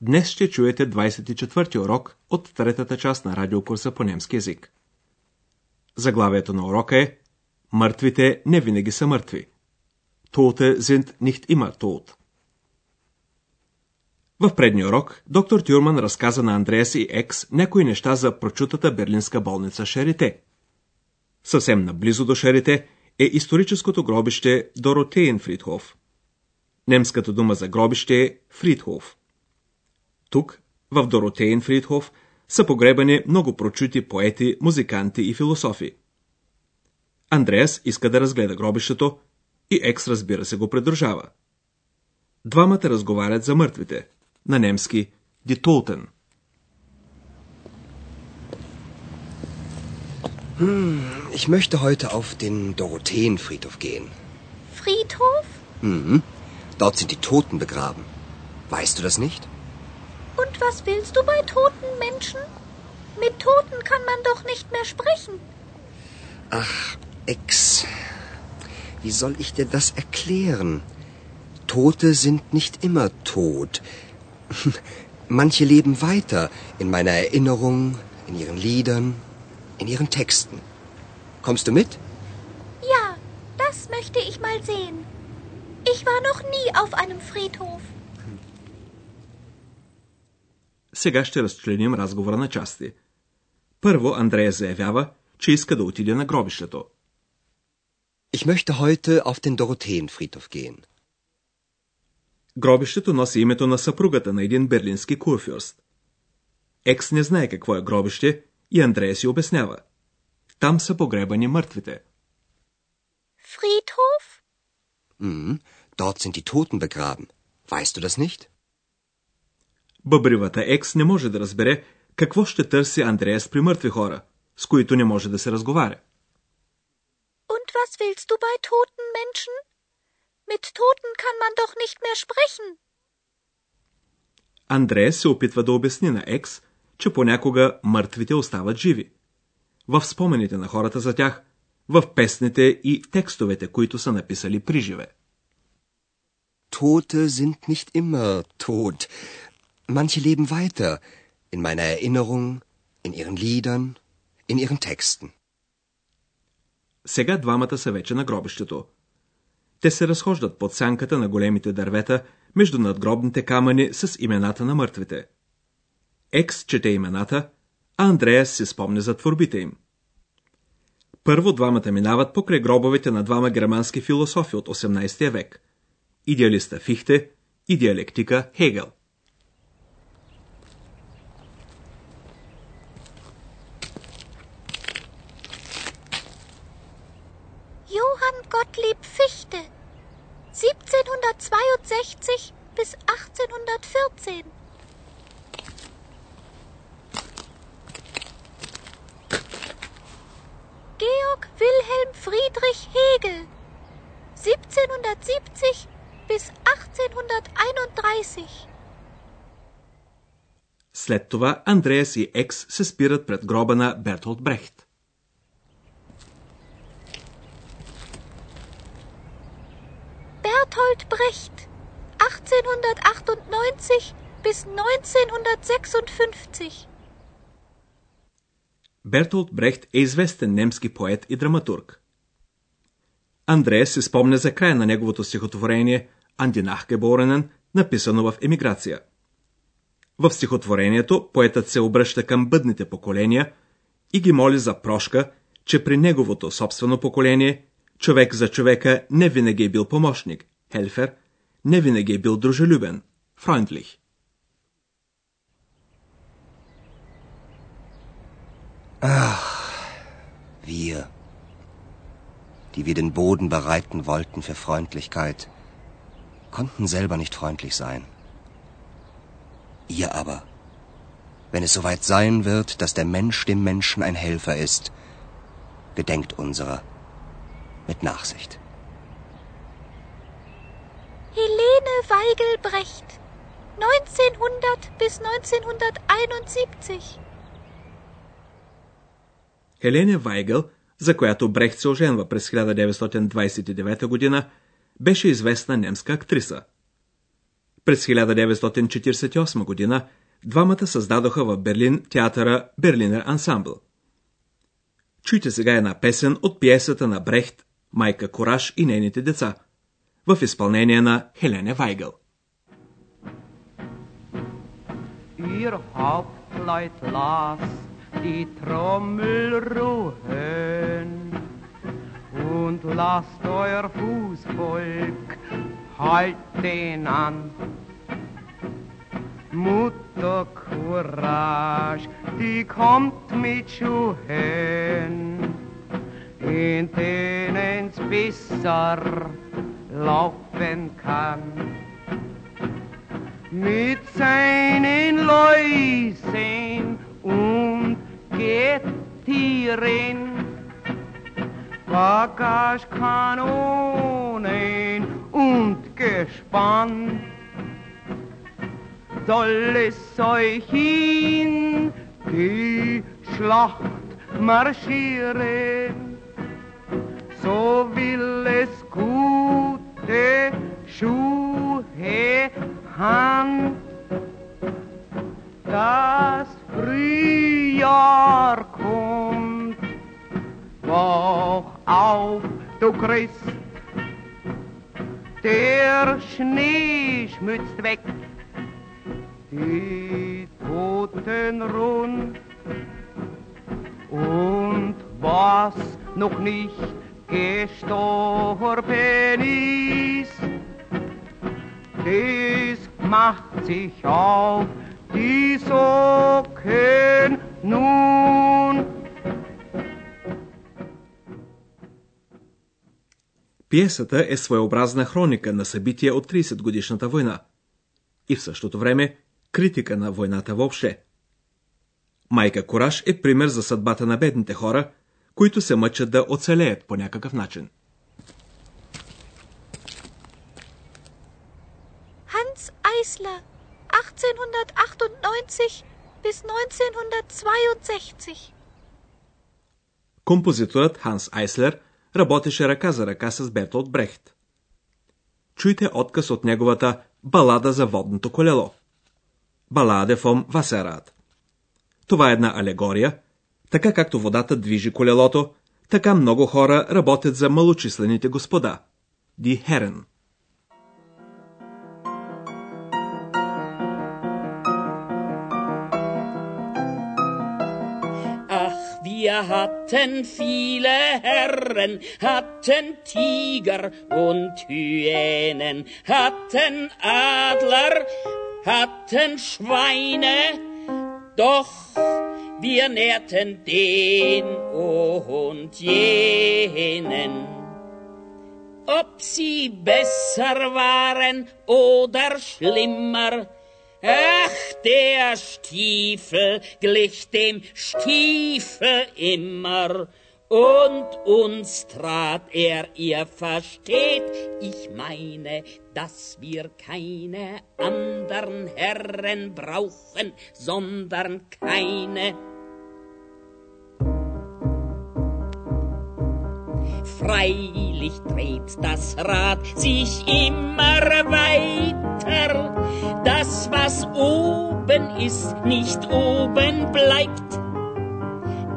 днес ще чуете 24-ти урок от третата част на радиокурса по немски язик. Заглавието на урока е Мъртвите не винаги са мъртви. Tote sind nicht immer tot. В предния урок доктор Тюрман разказа на Андреас и Екс някои неща за прочутата берлинска болница Шерите. Съвсем наблизо до Шерите е историческото гробище Доротеен Фридхоф. Немската дума за гробище е Фридхоф. Тук, в Доротеен Фридхоф, са погребани много прочути поети, музиканти и философи. Андреас иска да разгледа гробището и Екс разбира се го придружава. Двамата разговарят за мъртвите. На немски Die Toten. Ich möchte heute auf den Dorotheenfriedhof gehen. Friedhof? Mhm. Dort sind die Toten begraben. Weißt du das nicht? Und was willst du bei toten Menschen? Mit Toten kann man doch nicht mehr sprechen. Ach, Ex. Wie soll ich dir das erklären? Tote sind nicht immer tot. Manche leben weiter in meiner Erinnerung, in ihren Liedern, in ihren Texten. Kommst du mit? Ja, das möchte ich mal sehen. Ich war noch nie auf einem Friedhof. Сега ще разчленим разговора на части. Първо Андрея заявява, че иска да отиде на гробището. Ich möchte heute auf den Dorotheenfriedhof gehen. Гробището носи името на съпругата на един берлински курфюрст. Екс не знае какво е гробище и Андрея си обяснява. Там са погребани мъртвите. Friedhof? Mhm. Dort sind die Toten begraben. Weißt du das nicht? Бъбривата Екс не може да разбере какво ще търси Андреас при мъртви хора, с които не може да се разговаря. Und was willst du bei toten Menschen? Mit Toten kann man doch nicht mehr sprechen. Андреас се опитва да обясни на Екс, че понякога мъртвите остават живи. В спомените на хората за тях, в песните и текстовете, които са написали при живе. Tote sind nicht immer tot. Manche leben weiter in meiner Erinnerung, in ihren Liedern, in ihren Texten. Сега двамата са вече на гробището. Те се разхождат под сянката на големите дървета между надгробните камъни с имената на мъртвите. Екс чете имената, а Андреас се спомня за творбите им. Първо двамата минават покрай гробовете на двама германски философи от 18 век. Идеалиста Фихте и диалектика Хегел. Gottlieb Fichte. 1762 bis 1814. Georg Wilhelm Friedrich Hegel. 1770 bis 1831. След това Андреас и Екс се спират пред гроба на Бертолд Брехт. Berthold Brecht. 1898 bis 1956. Бертолд Брехт е известен немски поет и драматург. Андреас се спомня за края на неговото стихотворение Андинах Геборенен, написано в емиграция. В стихотворението поетът се обръща към бъдните поколения и ги моли за прошка, че при неговото собствено поколение човек за човека не винаги е бил помощник, Helfer, Nevinege był drużelüben, freundlich. Ach, wir, die wir den Boden bereiten wollten für Freundlichkeit, konnten selber nicht freundlich sein. Ihr aber, wenn es soweit sein wird, dass der Mensch dem Menschen ein Helfer ist, gedenkt unserer mit Nachsicht. Helene Weigel-Brecht, 1900 bis 1971. Хелене Вайгъл, за която Брехт се оженва през 1929 година, беше известна немска актриса. През 1948 година двамата създадоха в Берлин театъра Берлинер ансамбъл. Чуйте сега една песен от пиесата на Брехт «Майка Кораж и нейните деца» в изпълнение на Хелене Вайгъл. Ihr Hauptleut las die Trommel ruhen und lasst euer Fußvolk halten an. Mutter Courage, die kommt mit Schuhen, in denen's besser laufen kann. Mit seinen Läusen und Gettieren, Bagagekanonen und Gespann, soll es euch in die Schlacht marschieren, so will es gute Schuhe haben. Das Frühjahr kommt, wach auf, du Christ, der Schnee schmützt weg, die Toten rund, und was noch nicht gestorben ist, das macht sich auf die Socken nun. Пиесата е своеобразна хроника на събития от 30 годишната война и в същото време критика на войната въобще. Майка Кораж е пример за съдбата на бедните хора, които се мъчат да оцелеят по някакъв начин. Hans Eisler, 1898 bis 1962. Композиторът Ханс Айслер работеше ръка за ръка с Бертолд Брехт. Чуйте отказ от неговата балада за водното колело. Баладе фом Васерат. Това е една алегория. Така както водата движи колелото, така много хора работят за малочислените господа. Ди Херен. Wir hatten viele Herren, hatten Tiger und Hyänen, hatten Adler, hatten Schweine, doch wir nährten den und jenen. Ob sie besser waren oder schlimmer, ach, der Stiefel glich dem Stiefel immer. Und uns trat er, ihr versteht, ich meine, dass wir keine andern Herren brauchen, sondern keine Freilich dreht das Rad sich immer weiter. Das, was oben ist, nicht oben bleibt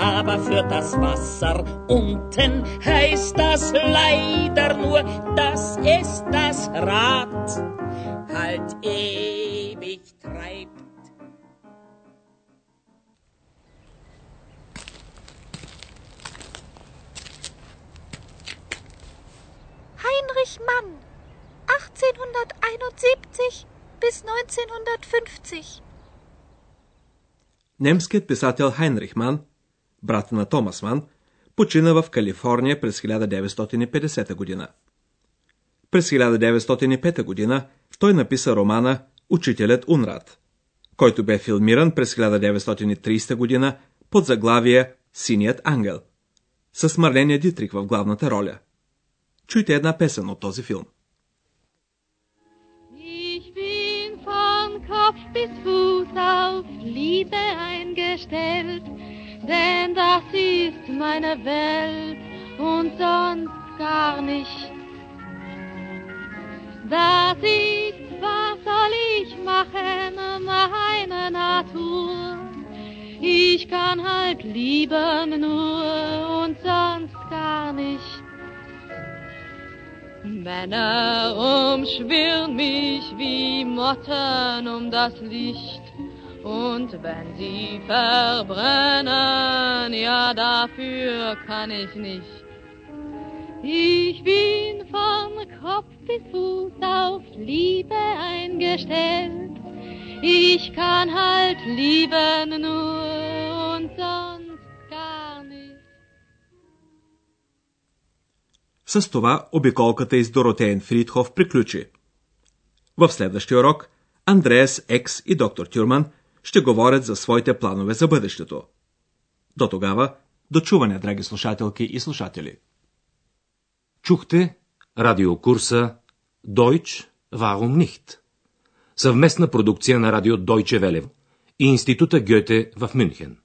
aber für das Wasser unten heißt das leider nur, das ist das Rad, halt ewig treibt. Heinrich Mann, 1871 bis 1950. Nemskit besatel Heinrich Mann брат на Томас Ман, почина в Калифорния през 1950 година. През 1905 година той написа романа Учителят Унрад, който бе филмиран през 1930 година под заглавие Синият ангел, с Марления Дитрик в главната роля. Чуйте една песен от този филм. Bis Fuß auf Liebe eingestellt, denn das ist meine Welt und sonst gar nicht. Das ist, was soll ich machen, meine Natur. Ich kann halt lieben nur und sonst gar nicht. Männer umschwirren mich wie Motten um das Licht. Und wenn sie verbrennen, ja dafür kann ich nicht. Ich bin von Kopf bis Fuß auf Liebe eingestellt. Ich kann halt lieben nur und sonst gar nicht. С това обиколката из Доротеен Фридхоф приключи. В следващия урок Андреас Екс и доктор Тюрман ще говорят за своите планове за бъдещето. До тогава, до чуване, драги слушателки и слушатели. Чухте радиокурса Deutsch Warum nicht? Съвместна продукция на радио Deutsche Welle и Института Гьоте в Мюнхен.